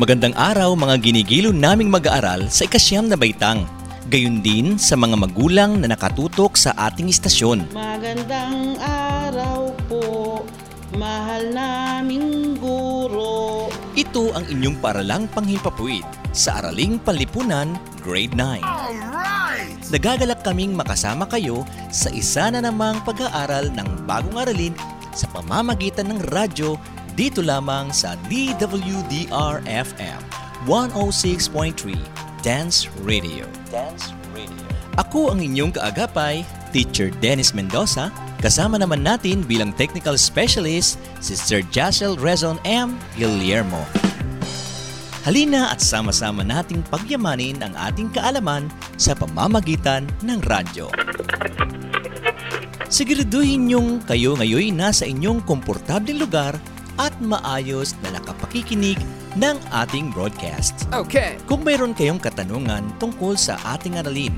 Magandang araw mga ginigilo naming mag-aaral sa ikasyam na baitang. Gayon din sa mga magulang na nakatutok sa ating istasyon. Magandang araw po, mahal naming guro. Ito ang inyong paralang panghimpapuwid sa Araling Panlipunan, Grade 9. Nagagalak kaming makasama kayo sa isa na namang pag-aaral ng bagong aralin sa pamamagitan ng radyo dito lamang sa DWDR-FM 106.3 Dance Radio. Dance Radio. Ako ang inyong kaagapay, Teacher Dennis Mendoza. Kasama naman natin bilang Technical Specialist si Sir Jessel Rezon M. Guillermo. Halina at sama-sama nating pagyamanin ang ating kaalaman sa pamamagitan ng radyo. Siguraduhin niyong kayo ngayon nasa inyong komportableng lugar at maayos na nakapakikinig ng ating broadcast. Okay. Kung mayroon kayong katanungan tungkol sa ating aralin,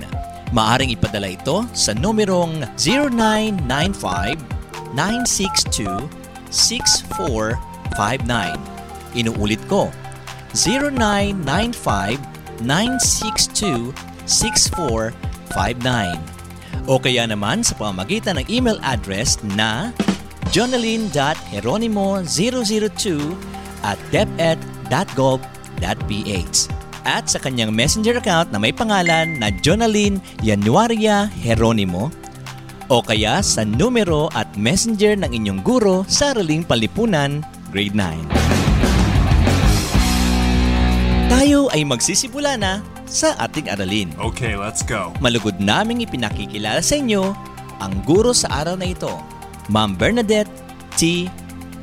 maaring ipadala ito sa numerong 0995-962-6459. Inuulit ko, 0995-962-6459. O kaya naman sa pamamagitan ng email address na jonalyn.heronimo002 at deped.gov.ph at sa kanyang messenger account na may pangalan na Jonalyn Januaria Heronimo o kaya sa numero at messenger ng inyong guro sa Araling Palipunan, Grade 9. Tayo ay magsisimula na sa ating aralin. Okay, let's go. Malugod naming ipinakikilala sa inyo ang guro sa araw na ito, Ma'am Bernadette T.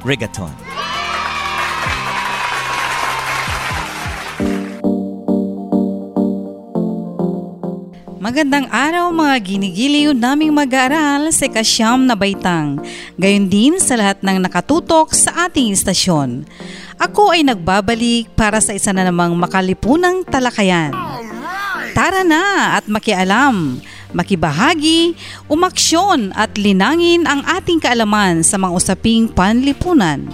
Regaton. Magandang araw mga ginigiliw naming mag-aaral sa kasyam na baitang. Gayon din sa lahat ng nakatutok sa ating istasyon. Ako ay nagbabalik para sa isa na namang makalipunang talakayan. Tara na at makialam, makibahagi, umaksyon at linangin ang ating kaalaman sa mga usaping panlipunan.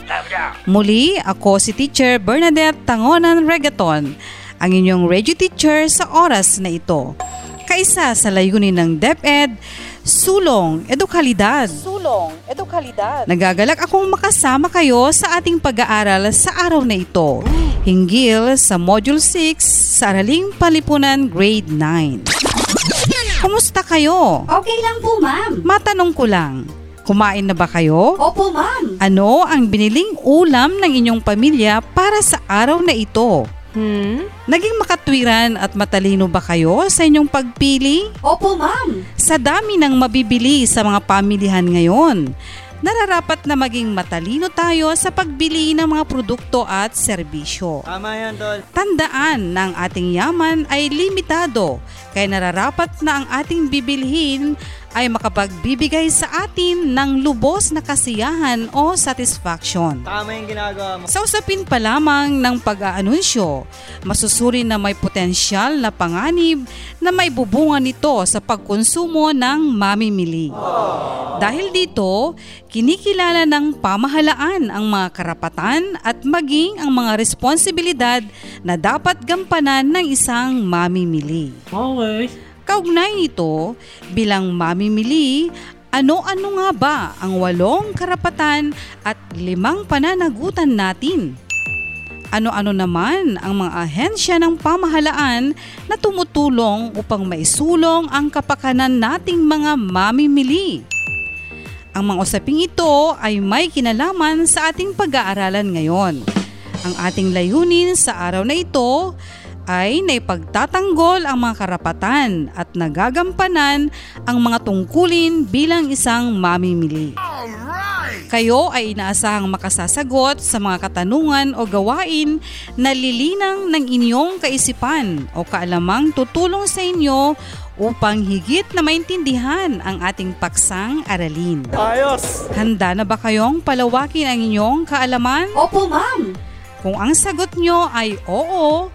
Muli, ako si Teacher Bernadette Tangonan Regaton, ang inyong radio teacher sa oras na ito. Kaisa sa layunin ng DepEd, sulong, edukalidad. Sulong, edukalidad. Nagagalak akong makasama kayo sa ating pag-aaral sa araw na ito. Hinggil sa Module 6 sa Araling Palipunan Grade 9. Kumusta kayo? Okay lang po ma'am Matanong ko lang, kumain na ba kayo? Opo ma'am Ano ang biniling ulam ng inyong pamilya para sa araw na ito? Hmm? Naging makatwiran at matalino ba kayo sa inyong pagpili? Opo ma'am Sa dami ng mabibili sa mga pamilihan ngayon, nararapat na maging matalino tayo sa pagbili ng mga produkto at serbisyo. Tama yan, Tol. Tandaan na ang ating yaman ay limitado, kaya nararapat na ang ating bibilhin ay makapagbibigay sa atin ng lubos na kasiyahan o satisfaction. Tama yung ginagawa mo. Sa usapin pa lamang ng pag-aanunsyo, masusuri na may potensyal na panganib na may bubunga nito sa pagkonsumo ng mamimili. Dahil dito, kinikilala ng pamahalaan ang mga karapatan at maging ang mga responsibilidad na dapat gampanan ng isang mamimili. Okay. Kaugnay nito, bilang mamimili, ano-ano nga ba ang walong karapatan at limang pananagutan natin? Ano-ano naman ang mga ahensya ng pamahalaan na tumutulong upang maisulong ang kapakanan nating mga mamimili? Ang mga usaping ito ay may kinalaman sa ating pag-aaralan ngayon. Ang ating layunin sa araw na ito ay naipagtatanggol ang mga karapatan at nagagampanan ang mga tungkulin bilang isang mamimili. Kayo ay inaasahang makasasagot sa mga katanungan o gawain na lilinang ng inyong kaisipan o kaalamang tutulong sa inyo upang higit na maintindihan ang ating paksang aralin. Ayos! Handa na ba kayong palawakin ang inyong kaalaman? Opo, ma'am. Kung ang sagot nyo ay oo,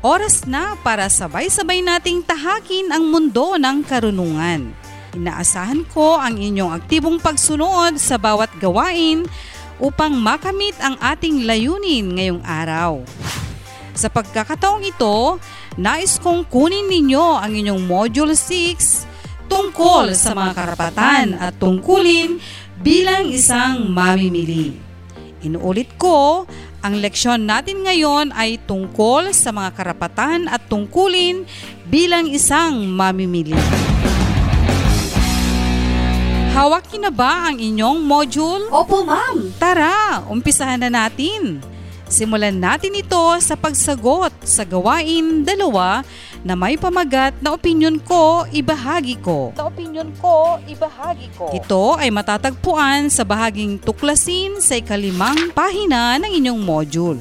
oras na para sabay-sabay nating tahakin ang mundo ng karunungan. Inaasahan ko ang inyong aktibong pagsunod sa bawat gawain upang makamit ang ating layunin ngayong araw. Sa pagkakataong ito, nais kong kunin ninyo ang inyong Module 6 tungkol sa mga karapatan at tungkulin bilang isang mamimili. Inuulit ko, ang leksyon natin ngayon ay tungkol sa mga karapatan at tungkulin bilang isang mamimili. Hawak niyo na ba ang inyong module? Opo, ma'am. Tara, umpisahan na natin. Simulan natin ito sa pagsagot sa gawain dalawa na may pamagat na opinyon ko, ibahagi ko. Na opinyon ko, ibahagi ko. Ito ay matatagpuan sa bahaging tuklasin sa ikalimang pahina ng inyong module.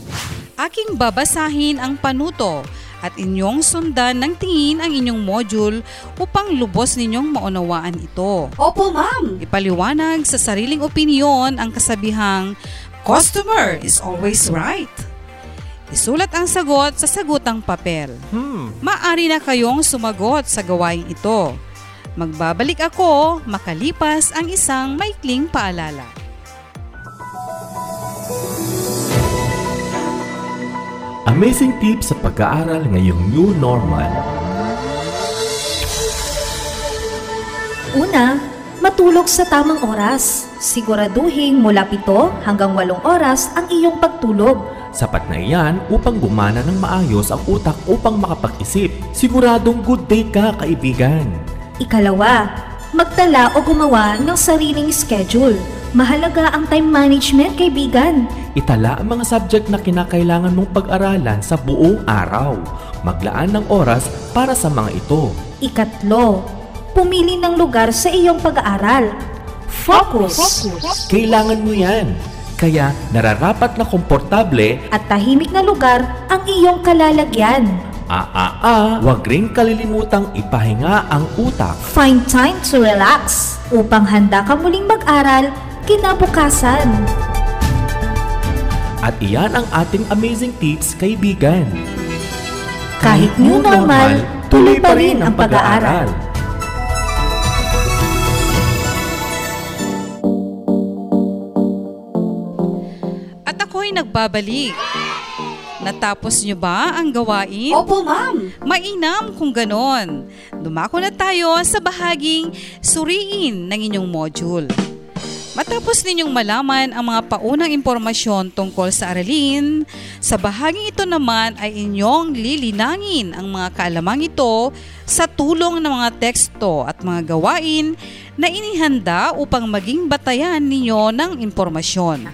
Aking babasahin ang panuto at inyong sundan ng tingin ang inyong module upang lubos ninyong maunawaan ito. Opo, ma'am. Ipaliwanag sa sariling opinyon ang kasabihang Customer is always right. Isulat ang sagot sa sagutang papel. Hmm. Maari na kayong sumagot sa gawain ito. Magbabalik ako makalipas ang isang maikling paalala. Amazing tips sa pag-aaral ngayong new normal. Una, matulog sa tamang oras. Siguraduhin mula 7 hanggang 8 oras ang iyong pagtulog. Sapat na iyan upang gumana ng maayos ang utak upang makapag-isip. Siguradong good day ka, kaibigan. Ikalawa, magtala o gumawa ng sariling schedule. Mahalaga ang time management, kaibigan. Itala ang mga subject na kinakailangan mong pag-aralan sa buong araw. Maglaan ng oras para sa mga ito. Ikatlo, pumili ng lugar sa iyong pag-aaral. Focus! Kailangan mo yan. Kaya nararapat na komportable At tahimik na lugar ang iyong kalalagyan. Aa, wag ring kalilimutang ipahinga ang utak. Find time to relax upang handa ka muling mag-aral kinabukasan. At iyan ang ating amazing tips, kaibigan. Kahit new normal, tuloy pa rin ang pag-aaral. Ako'y nagbabalik. Natapos niyo ba ang gawain? Opo, ma'am. Mainam kung ganon. Dumako na tayo sa bahaging suriin ng inyong module. Matapos ninyong malaman ang mga paunang impormasyon tungkol sa aralin, sa bahaging ito naman ay inyong lilinangin ang mga kaalamang ito sa tulong ng mga teksto at mga gawain na inihanda upang maging batayan ninyo ng impormasyon.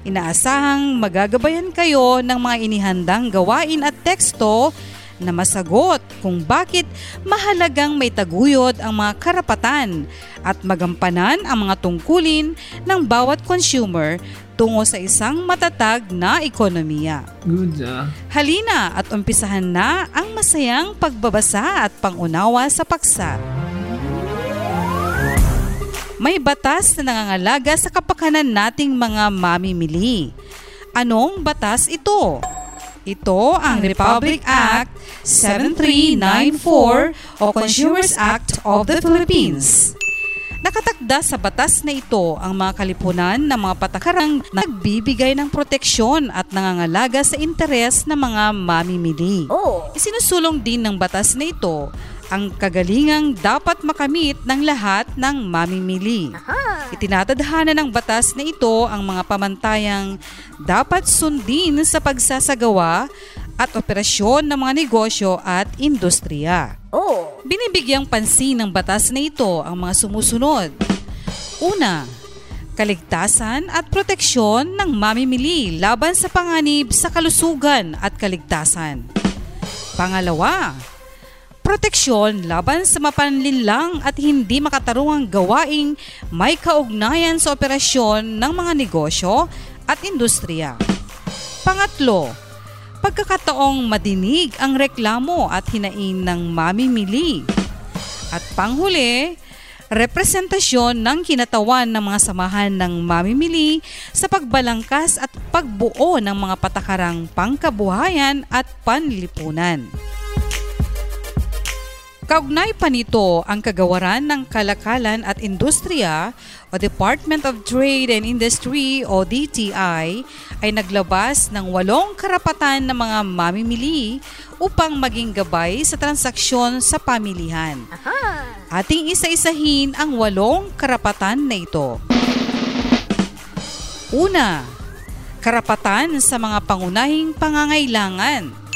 Inaasahang magagabayan kayo ng mga inihandang gawain at teksto na masagot kung bakit mahalagang may taguyod ang mga karapatan at magampanan ang mga tungkulin ng bawat consumer tungo sa isang matatag na ekonomiya. Good ah. Halina at umpisahan na ang masayang pagbabasa at pangunawa sa paksa. May batas na nangangalaga sa kapakanan nating mga mamimili. Anong batas ito? Ito ang Republic Act 7394 o Consumers Act of the Philippines. Nakatakda sa batas na ito ang mga kalipunan ng mga patakarang nagbibigay ng proteksyon at nangangalaga sa interes ng mga mamimili. Oh. Isinusulong din ng batas na ito ang kagalingang dapat makamit ng lahat ng mamimili. Itinatadhana ng batas na ito ang mga pamantayang dapat sundin sa pagsasagawa at operasyon ng mga negosyo at industriya. Oh. Binibigyang pansin ng batas na ito ang mga sumusunod. Una, kaligtasan at proteksyon ng mamimili laban sa panganib sa kalusugan at kaligtasan. Pangalawa, proteksyon laban sa mapanlinlang at hindi makatarungang gawaing may kaugnayan sa operasyon ng mga negosyo at industriya. Pangatlo, pagkakataong madinig ang reklamo at hinain ng mamimili. At panghuli, representasyon ng kinatawan ng mga samahan ng mamimili sa pagbalangkas at pagbuo ng mga patakarang pangkabuhayan at panlipunan. Kaugnay pa nito ang kagawaran ng Kalakalan at Industriya o Department of Trade and Industry o DTI ay naglabas ng walong karapatan ng mga mamimili upang maging gabay sa transaksyon sa pamilihan. Ating isa-isahin ang walong karapatan na ito. Una, karapatan sa mga pangunahing pangangailangan.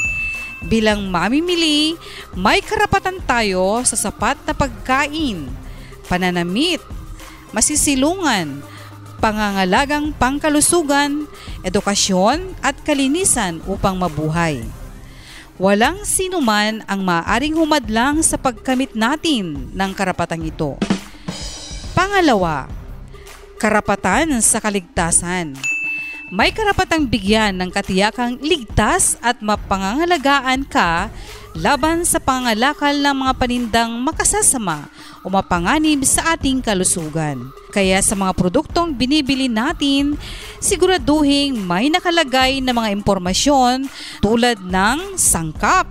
Bilang mamimili, may karapatan tayo sa sapat na pagkain, pananamit, masisilungan, pangangalagang pangkalusugan, edukasyon at kalinisan upang mabuhay. Walang sinuman ang maaring humadlang sa pagkamit natin ng karapatang ito. Pangalawa, karapatan sa kaligtasan. May karapatang bigyan ng katiyakang ligtas at mapangangalagaan ka laban sa pangalakal ng mga panindang makasasama o mapanganib sa ating kalusugan. Kaya sa mga produktong binibili natin, siguraduhin may nakalagay na mga impormasyon tulad ng sangkap,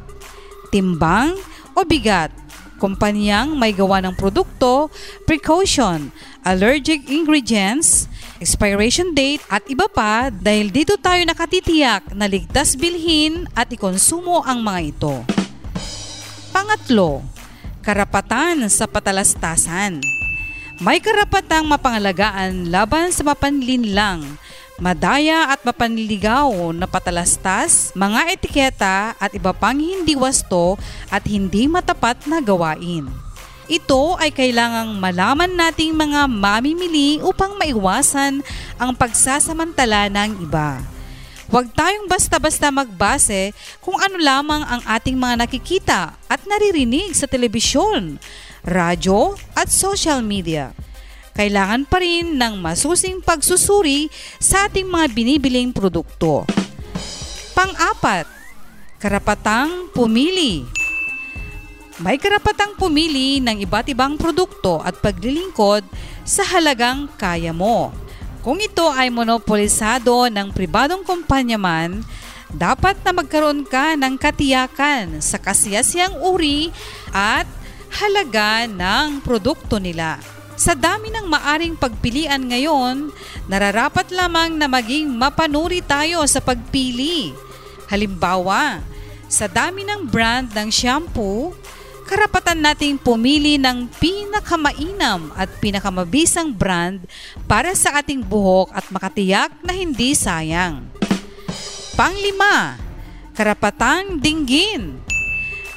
timbang o bigat kumpanyang may gawa ng produkto, precaution, allergic ingredients, expiration date at iba pa dahil dito tayo nakatitiyak na ligtas bilhin at ikonsumo ang mga ito. Pangatlo, karapatan sa patalastasan. May karapatang mapangalagaan laban sa mapanlinlang, madaya at mapanliligaw na patalastas, mga etiketa at iba pang hindi wasto at hindi matapat na gawain. Ito ay kailangang malaman nating mga mamimili upang maiwasan ang pagsasamantala ng iba. Huwag tayong basta-basta magbase kung ano lamang ang ating mga nakikita at naririnig sa telebisyon, radyo at social media. Kailangan pa rin ng masusing pagsusuri sa ating mga binibiling produkto. Pang-apat, karapatang pumili. May karapatang pumili ng iba't ibang produkto at paglilingkod sa halagang kaya mo. Kung ito ay monopolisado ng pribadong kumpanya man, dapat na magkaroon ka ng katiyakan sa kasiyasiyang uri at halaga ng produkto nila. Sa dami ng maaring pagpilian ngayon, nararapat lamang na maging mapanuri tayo sa pagpili. Halimbawa, sa dami ng brand ng shampoo, karapatan nating pumili ng pinakamainam at pinakamabisang brand para sa ating buhok at makatiyak na hindi sayang. Panglima, karapatang dinggin.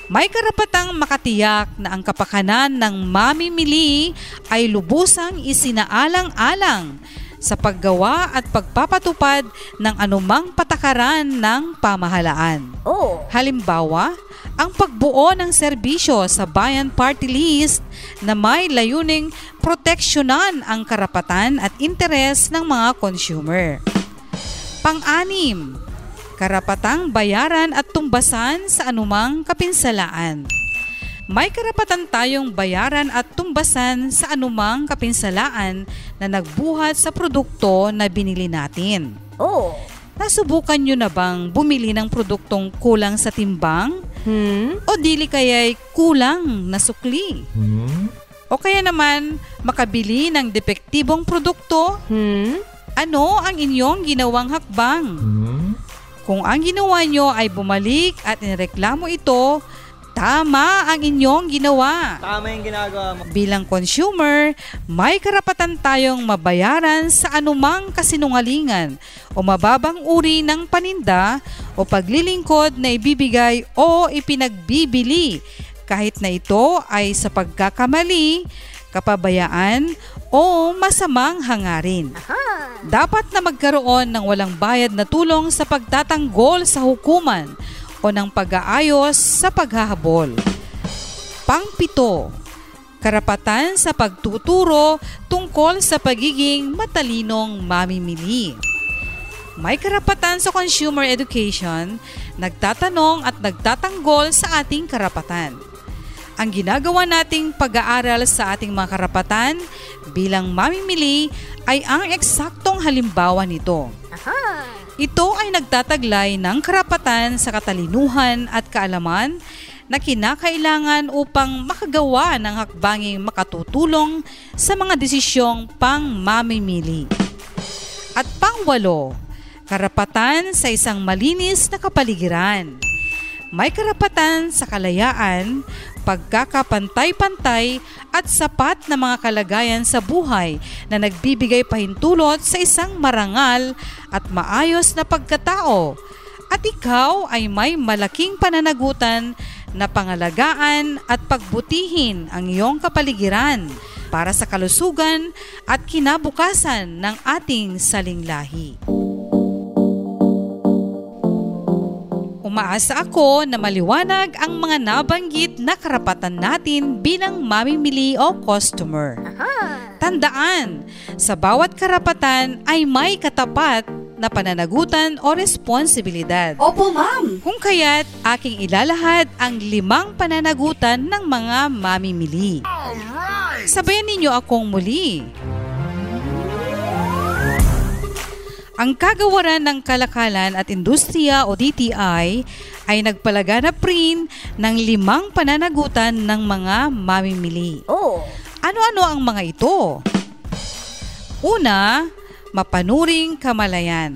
May karapatang makatiyak na ang kapakanan ng mamimili ay lubusang isinaalang-alang sa paggawa at pagpapatupad ng anumang patakaran ng pamahalaan. Oh. Halimbawa, ang pagbuo ng serbisyo sa Bayan Party List na may layuning proteksyonan ang karapatan at interes ng mga consumer. Pang-anim, karapatang bayaran at tumbasan sa anumang kapinsalaan. May karapatan tayong bayaran at tumbasan sa anumang kapinsalaan na nagbuhat sa produkto na binili natin. Oh. Nasubukan nyo na bang bumili ng produktong kulang sa timbang? Hmm? O dili kaya'y kulang na sukli? Hmm? O kaya naman makabili ng depektibong produkto? Hmm? Ano ang inyong ginawang hakbang? Hmm? Kung ang ginawa nyo ay bumalik at inireklamo ito, tama ang inyong ginawa. Tama yung ginagawa mo. Bilang consumer, may karapatan tayong mabayaran sa anumang kasinungalingan o mababang uri ng paninda o paglilingkod na ibibigay o ipinagbibili kahit na ito ay sa pagkakamali, kapabayaan o masamang hangarin. Dapat na magkaroon ng walang bayad na tulong sa pagtatanggol sa hukuman o ng pag-aayos sa paghahabol. Pangpito, karapatan sa pagtuturo tungkol sa pagiging matalinong mamimili. May karapatan sa consumer education, nagtatanong at nagtatanggol sa ating karapatan. Ang ginagawa nating pag-aaral sa ating mga karapatan bilang mamimili ay ang eksaktong halimbawa nito. Ito ay nagtataglay ng karapatan sa katalinuhan at kaalaman na kinakailangan upang makagawa ng hakbanging makatutulong sa mga desisyong pang mamimili. At pangwalo, karapatan sa isang malinis na kapaligiran. May karapatan sa kalayaan, pagkakapantay-pantay at sapat na mga kalagayan sa buhay na nagbibigay pahintulot sa isang marangal at maayos na pagkatao. At ikaw ay may malaking pananagutan na pangalagaan at pagbutihin ang iyong kapaligiran para sa kalusugan at kinabukasan ng ating salinglahi. Umaasa ako na maliwanag ang mga nabanggit na karapatan natin bilang mamimili o customer. Tandaan, sa bawat karapatan ay may katapat na pananagutan o responsibilidad. Opo, ma'am. Kung kaya't aking ilalahad ang limang pananagutan ng mga mamimili. Sabayan ninyo akong muli. Ang kagawaran ng kalakalan at industriya o DTI ay nagpalaganap rin ng limang pananagutan ng mga mamimili. Oh. Ano-ano ang mga ito? Una, mapanuring kamalayan.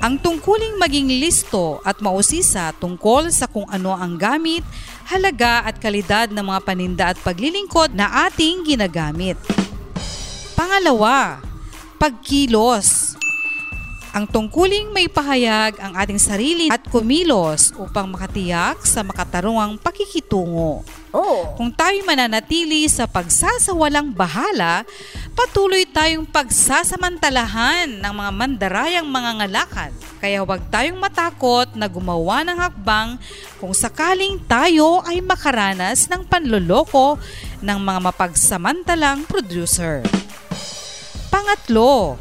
Ang tungkuling maging listo at mausisa tungkol sa kung ano ang gamit, halaga at kalidad ng mga paninda at paglilingkod na ating ginagamit. Pangalawa, pagkilos. Ang tungkuling may pahayag ang ating sarili at kumilos upang makatiyak sa makatarungang pakikitungo. Oh. Kung tayo mananatili sa pagsasawalang bahala, patuloy tayong pagsasamantalahan ng mga mandarayang mga ngalakal. Kaya huwag tayong matakot na gumawa ng hakbang kung sakaling tayo ay makaranas ng panloloko ng mga mapagsamantalang producer. Pangatlo,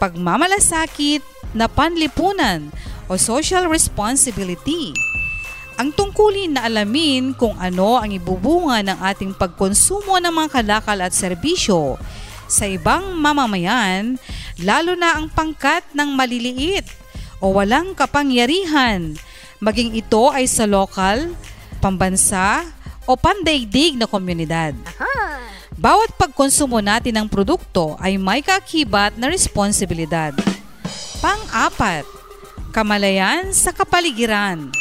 pagmamalasakit na panlipunan o social responsibility. Ang tungkulin na alamin kung ano ang ibubunga ng ating pagkonsumo ng mga kalakal at serbisyo sa ibang mamamayan, lalo na ang pangkat ng maliliit o walang kapangyarihan, maging ito ay sa lokal, pambansa o pandaigdig na komunidad. Bawat pagkonsumo natin ng produkto ay may kakibat na responsibilidad. Pang-apat, kamalayan sa kapaligiran.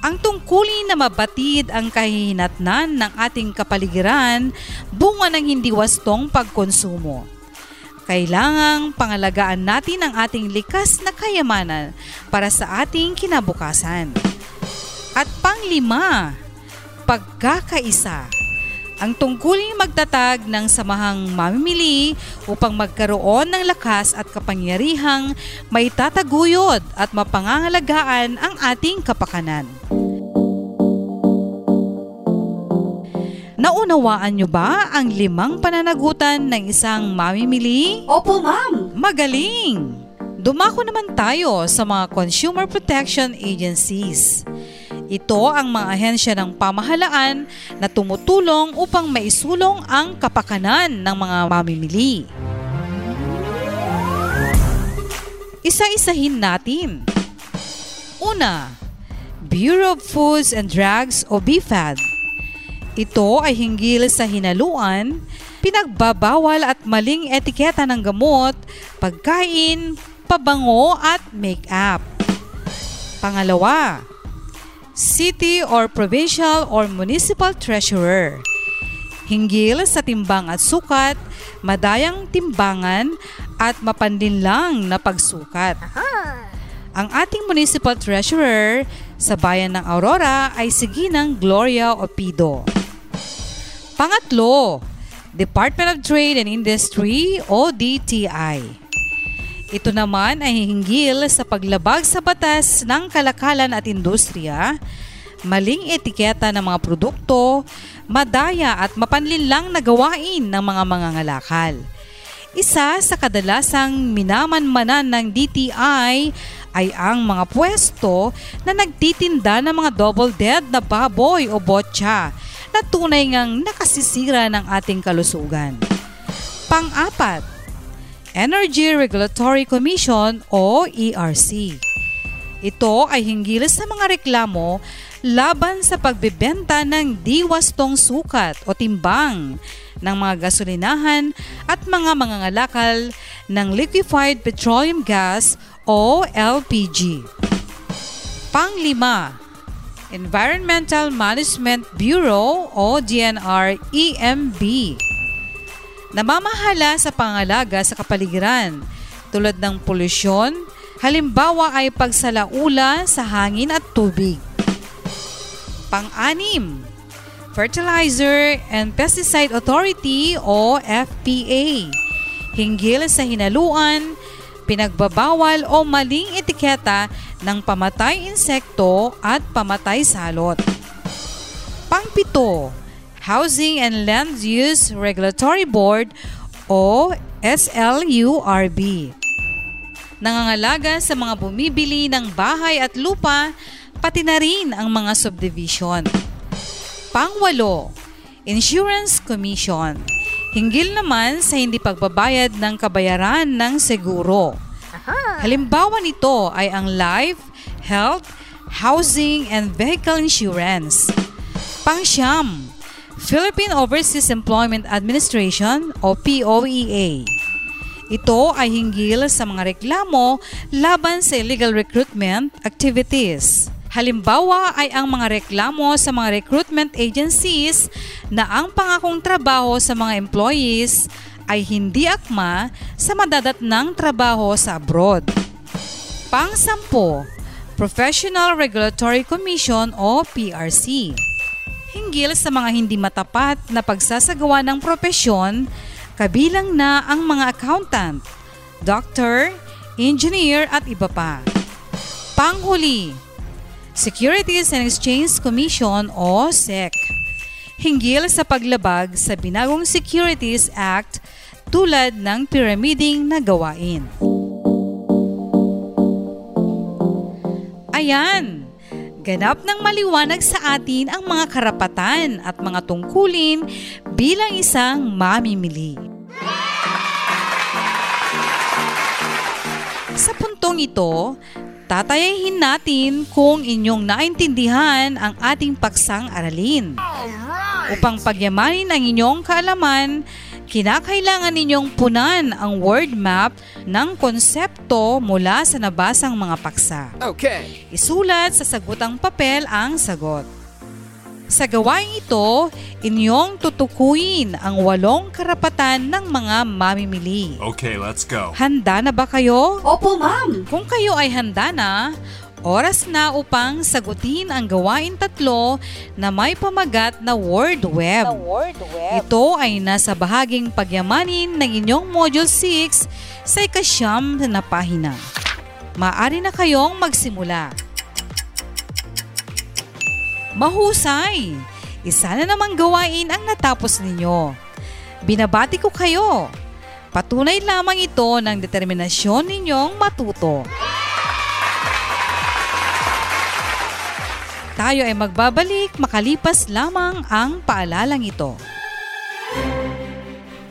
Ang tungkulin na mabatid ang kahihinatnan ng ating kapaligiran bunga ng hindi wastong pagkonsumo. Kailangang pangalagaan natin ang ating likas na kayamanan para sa ating kinabukasan. At panglima, pagkakaisa. Ang tungkuling magtatag ng samahang mamimili upang magkaroon ng lakas at kapangyarihang may tataguyod at mapangangalagaan ang ating kapakanan. Naunawaan nyo ba ang limang pananagutan ng isang mamimili? Opo, ma'am. Magaling! Dumako naman tayo sa mga consumer protection agencies. Ito ang mga ahensya ng pamahalaan na tumutulong upang maisulong ang kapakanan ng mga mamimili. Isa-isahin natin. Una, Bureau of Foods and Drugs o BFAD. Ito ay hinggil sa hinaluan, pinagbabawal at maling etiketa ng gamot, pagkain, pabango at make-up. Pangalawa, City or Provincial or Municipal Treasurer. Hinggil sa timbang at sukat, madayang timbangan at mapandinlang na pagsukat. Ang ating Municipal Treasurer sa bayan ng Aurora ay si Ginang Gloria Opido. Pangatlo, Department of Trade and Industry o DTI. Ito naman ay hinggil sa paglabag sa batas ng kalakalan at industriya, maling etiketa ng mga produkto, madaya at mapanlinlang na gawain ng mga mangangalakal. Isa sa kadalasang minamanmanan ng DTI ay ang mga pwesto na nagtitinda ng mga double dead na baboy o botcha na tunay ngang nakasisira ng ating kalusugan. Pang-apat, Energy Regulatory Commission o ERC. Ito ay hinggil sa mga reklamo laban sa pagbebenta ng diwastong sukat o timbang ng mga gasolinahan at mga mangangalakal ng liquefied petroleum gas o LPG. Panglima, Environmental Management Bureau o DNR-EMB. Namamahala sa pangalaga sa kapaligiran tulad ng polusyon, halimbawa ay pagsalaula sa hangin at tubig. Pang-anim, Fertilizer and Pesticide Authority o FPA. Hinggil sa hinaluan, pinagbabawal o maling etiketa ng pamatay insekto at pamatay salot. Pangpito, Housing and Land Use Regulatory Board o SLURB. Nangangalaga sa mga bumibili ng bahay at lupa, pati na rin ang mga subdivision. Pangwalo, Insurance Commission. Hinggil naman sa hindi pagbabayad ng kabayaran ng seguro. Halimbawa nito ay ang life, health, housing, and vehicle insurance. Pangsyam, Philippine Overseas Employment Administration o POEA. Ito ay hinggil sa mga reklamo laban sa illegal recruitment activities. Halimbawa ay ang mga reklamo sa mga recruitment agencies na ang pangakong trabaho sa mga employees ay hindi akma sa madadatnang trabaho sa abroad. Pang-sampo, Professional Regulatory Commission o PRC. Hinggil sa mga hindi matapat na pagsasagawa ng propesyon, kabilang na ang mga accountant, doctor, engineer at iba pa. Panghuli, Securities and Exchange Commission o SEC. Hinggil sa paglabag sa binagong Securities Act tulad ng pyramiding na gawain. Ayan, ganap ng maliwanag sa atin ang mga karapatan at mga tungkulin bilang isang mamimili. Sa puntong ito, tatayahin natin kung inyong naintindihan ang ating paksang aralin. Upang pagyamanin ang inyong kaalaman, kinakailangan ninyong punan ang word map ng konsepto mula sa nabasang mga paksa. Okay. Isulat sa sagutang papel ang sagot. Sa gawain ito, inyong tutukuyin ang walong karapatan ng mga mamimili. Okay, let's go. Handa na ba kayo? Opo, ma'am. Kung kayo ay handa na, oras na upang sagutin ang gawain tatlo na may pamagat na word web. Ito ay nasa bahaging pagyamanin ng inyong Module 6 sa ikasyam na pahina. Maari na kayong magsimula. Mahusay! Isa na namang gawain ang natapos ninyo. Binabati ko kayo. Patunay lamang ito ng determinasyon ninyong matuto. Tayo ay magbabalik makalipas lamang ang paalalang ito.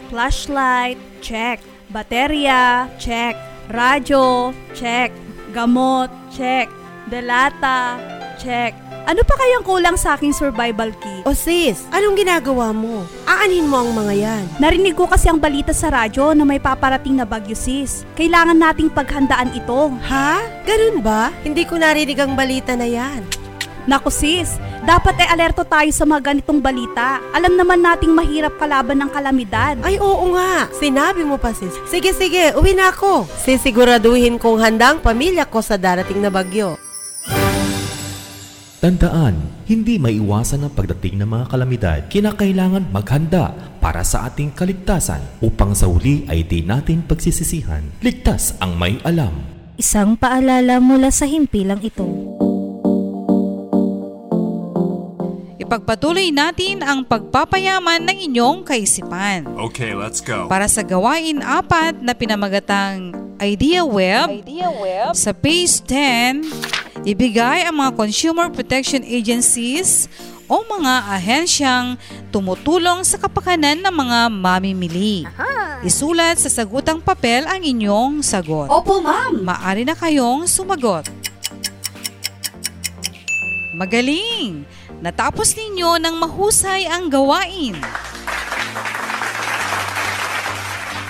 Flashlight, check. Baterya, check. Radyo, check. Gamot, check. Delata, check. Ano pa kayang kulang sa aking survival kit? O sis, anong ginagawa mo? Aanin mo ang mga yan. Narinig ko kasi ang balita sa radyo na may paparating na bagyo sis. Kailangan nating paghandaan ito. Ha? Ganun ba? Hindi ko narinig ang balita na yan. Naku sis, dapat ay alerto tayo sa mga ganitong balita. Alam naman nating mahirap kalaban ng kalamidad. Ay oo nga, sinabi mo pa sis. Sige sige, uwi na ako. Sisiguraduhin kong handa ang pamilya ko sa darating na bagyo. Tandaan, hindi maiwasan ang pagdating ng mga kalamidad. Kinakailangan maghanda para sa ating kaligtasan upang sa huli ay di natin pagsisisihan. Ligtas ang may alam. Isang paalala mula sa himpilang ito. Ipagpatuloy natin ang pagpapayaman ng inyong kaisipan. Okay, let's go. Para sa gawain apat na pinamagatang Idea Web, sa page 10, ibigay ang mga consumer protection agencies o mga ahensyang tumutulong sa kapakanan ng mga mamimili. Isulat sa sagutang papel ang inyong sagot. Opo ma'am. Maari na kayong sumagot. Magaling! Natapos ninyo ng mahusay ang gawain.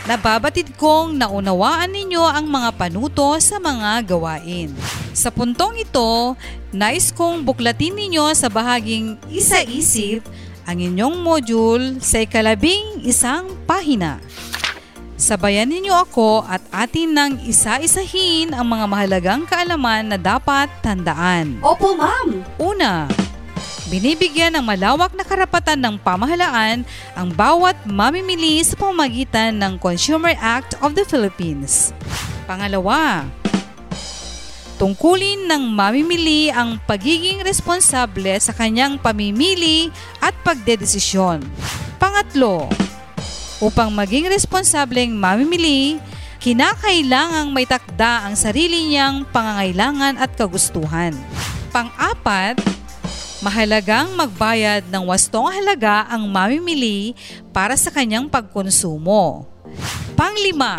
Nababatid kong naunawaan ninyo ang mga panuto sa mga gawain. Sa puntong ito, nais kong buklatin ninyo sa bahaging isa-isip ang inyong module sa ikalabing isang pahina. Sabayan ninyo ako at atin nang isa-isahin ang mga mahalagang kaalaman na dapat tandaan. Opo ma'am. Una, binibigyan ng malawak na karapatan ng pamahalaan ang bawat mamimili sa pamamagitan ng Consumer Act of the Philippines. Pangalawa, tungkulin ng mamimili ang pagiging responsable sa kanyang pamimili at pagdedesisyon. Pangatlo, upang maging responsableng mamimili, kinakailangang may takda ang sarili niyang pangangailangan at kagustuhan. Pang-apat, mahalagang magbayad ng wastong halaga ang mamimili para sa kanyang pagkonsumo. Panglima,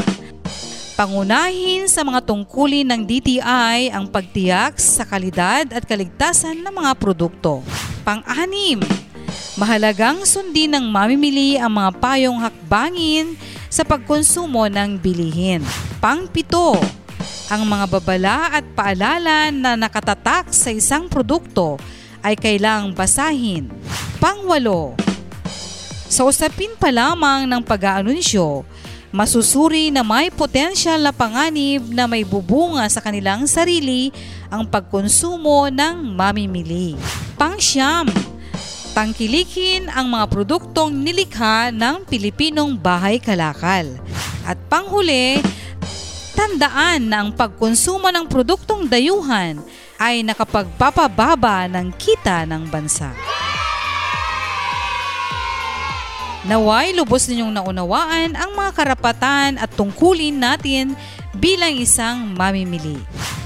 pangunahin sa mga tungkulin ng DTI ang pagtiyak sa kalidad at kaligtasan ng mga produkto. Pang-anim, mahalagang sundin ng mamimili ang mga payong hakbangin sa pagkonsumo ng bilihin. Pang-pito, ang mga babala at paalala na nakatatak sa isang produkto ay kailangang basahin. Pangwalo, sa usapin pa lamang ng pag-aanunsyo, masusuri na may potensyal na panganib na may bubunga sa kanilang sarili ang pagkonsumo ng mamimili. Pangsyam, tangkilikin ang mga produktong nilikha ng Pilipinong bahay kalakal. At panghuli, tandaan na ang pagkonsumo ng produktong dayuhan ay nakapagpapababa ng kita ng bansa. Naway lubos ninyong naunawaan ang mga karapatan at tungkulin natin bilang isang mamimili.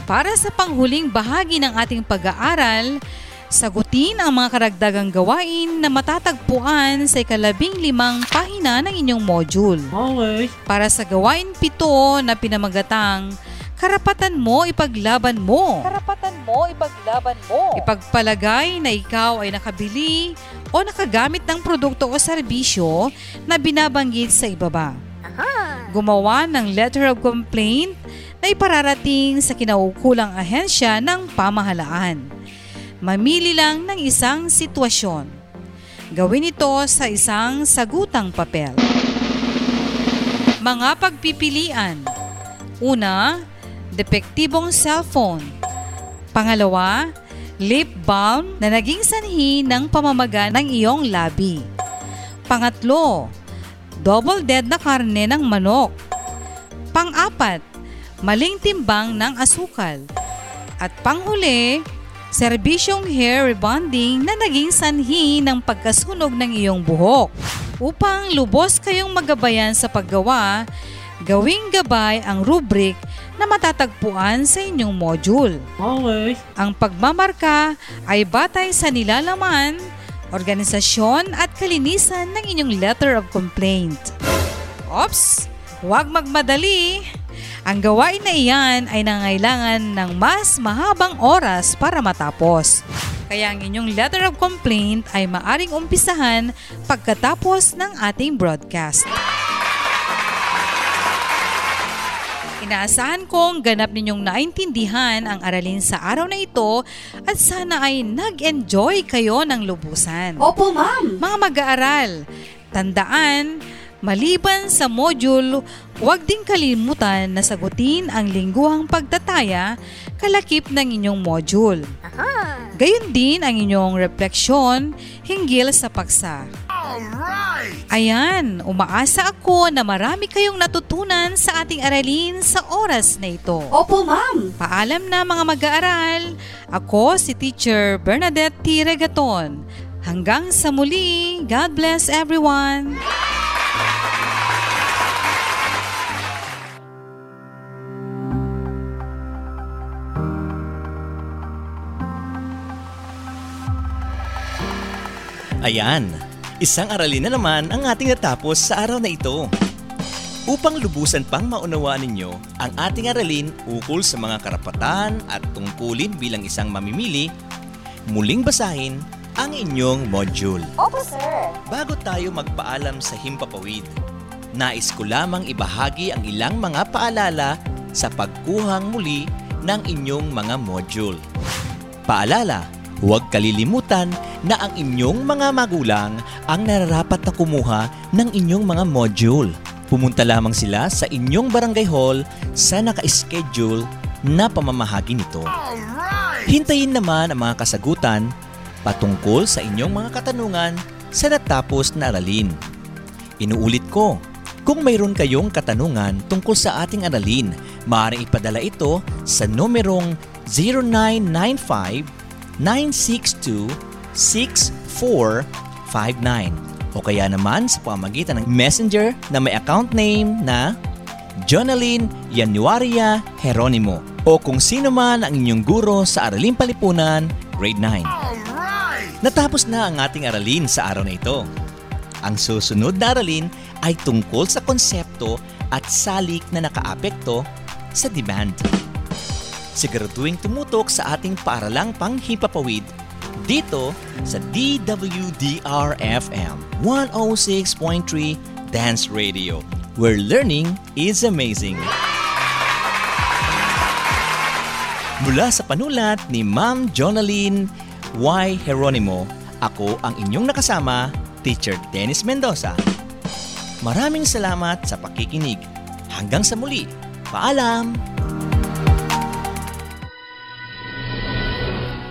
Para sa panghuling bahagi ng ating pag-aaral, sagutin ang mga karagdagang gawain na matatagpuan sa ikalabing limang pahina ng inyong module. Okay. Para sa gawain pito na pinamagatang karapatan mo ipaglaban mo. Karapatan mo ipaglaban mo. Ipagpalagay na ikaw ay nakabili o nakagamit ng produkto o serbisyo na binabanggit sa ibaba. Gumawa ng letter of complaint na ipararating sa kinaukulang ahensya ng pamahalaan. Mamili lang ng isang sitwasyon. Gawin ito sa isang sagutang papel. Mga pagpipilian. Una, depektibong cellphone. Pangalawa, lip balm na naging sanhi ng pamamaga ng iyong labi. Pangatlo, double dead na karne ng manok. Pang-apat, maling timbang ng asukal. At panghuli, serbisyong hair rebonding na naging sanhi ng pagkasunog ng iyong buhok. Upang lubos kayong magabayan sa paggawa, gawing gabay ang rubric na matatagpuan sa inyong module. Okay. Ang pagmamarka ay batay sa nilalaman, organisasyon at kalinisan ng inyong letter of complaint. Ops! Huwag magmadali! Ang gawain na iyan ay nangailangan ng mas mahabang oras para matapos. Kaya ang inyong letter of complaint ay maaring umpisahan pagkatapos ng ating broadcast. Inaasahan kong ganap ninyong naintindihan ang aralin sa araw na ito at sana ay nag-enjoy kayo ng lubusan. Opo, ma'am. Mga mag-aaral, tandaan, maliban sa module, huwag ding kalimutan na sagutin ang lingguhang pagtataya kalakip ng inyong module. Gayon din ang inyong refleksyon hinggil sa paksa. Ayan, umaasa ako na marami kayong natutunan sa ating aralin sa oras na ito. Opo, ma'am. Paalam na mga mag-aaral. Ako si Teacher Bernadette T. Regaton. Hanggang sa muli, God bless everyone! Ayan, isang aralin na naman ang ating natapos sa araw na ito. Upang lubusan pang maunawaan ninyo ang ating aralin ukol sa mga karapatan at tungkulin bilang isang mamimili, muling basahin ang inyong module. Opo, sir. Bago tayo magpaalam sa Himpapawid, nais ko lamang ibahagi ang ilang mga paalala sa pagkuhang muli ng inyong mga module. Paalala, huwag kalilimutan na ang inyong mga magulang ang nararapat na kumuha ng inyong mga module. Pumunta lamang sila sa inyong barangay hall sa naka-schedule na pamamahagi nito. Hintayin naman ang mga kasagutan patungkol sa inyong mga katanungan sa natapos na aralin. Inuulit ko, kung mayroon kayong katanungan tungkol sa ating aralin, maaaring ipadala ito sa numerong 0995-962-6459 o kaya naman sa pamagitan ng messenger na may account name na Jonalyn Januaria Heronimo o kung sino man ang inyong guro sa Araling Palipunan, grade 9. Natapos na ang ating aralin sa araw na ito. Ang susunod na aralin ay tungkol sa konsepto at salik na nakaapekto sa demand. Siguraduhin tumutok sa ating paaralang panghimpapawid dito sa DWDR-FM 106.3 Dance Radio, where learning is amazing. Mula sa panulat ni Ma'am Jonalyn Y. Heronimo, ako ang inyong nakasama, Teacher Dennis Mendoza. Maraming salamat sa pakikinig. Hanggang sa muli. Paalam!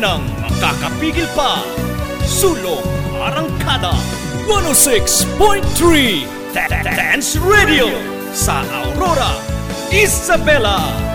Nang makakapigil pa. Sulong Arangkada 106.3 Da- Dance Radio sa Aurora, Isabela.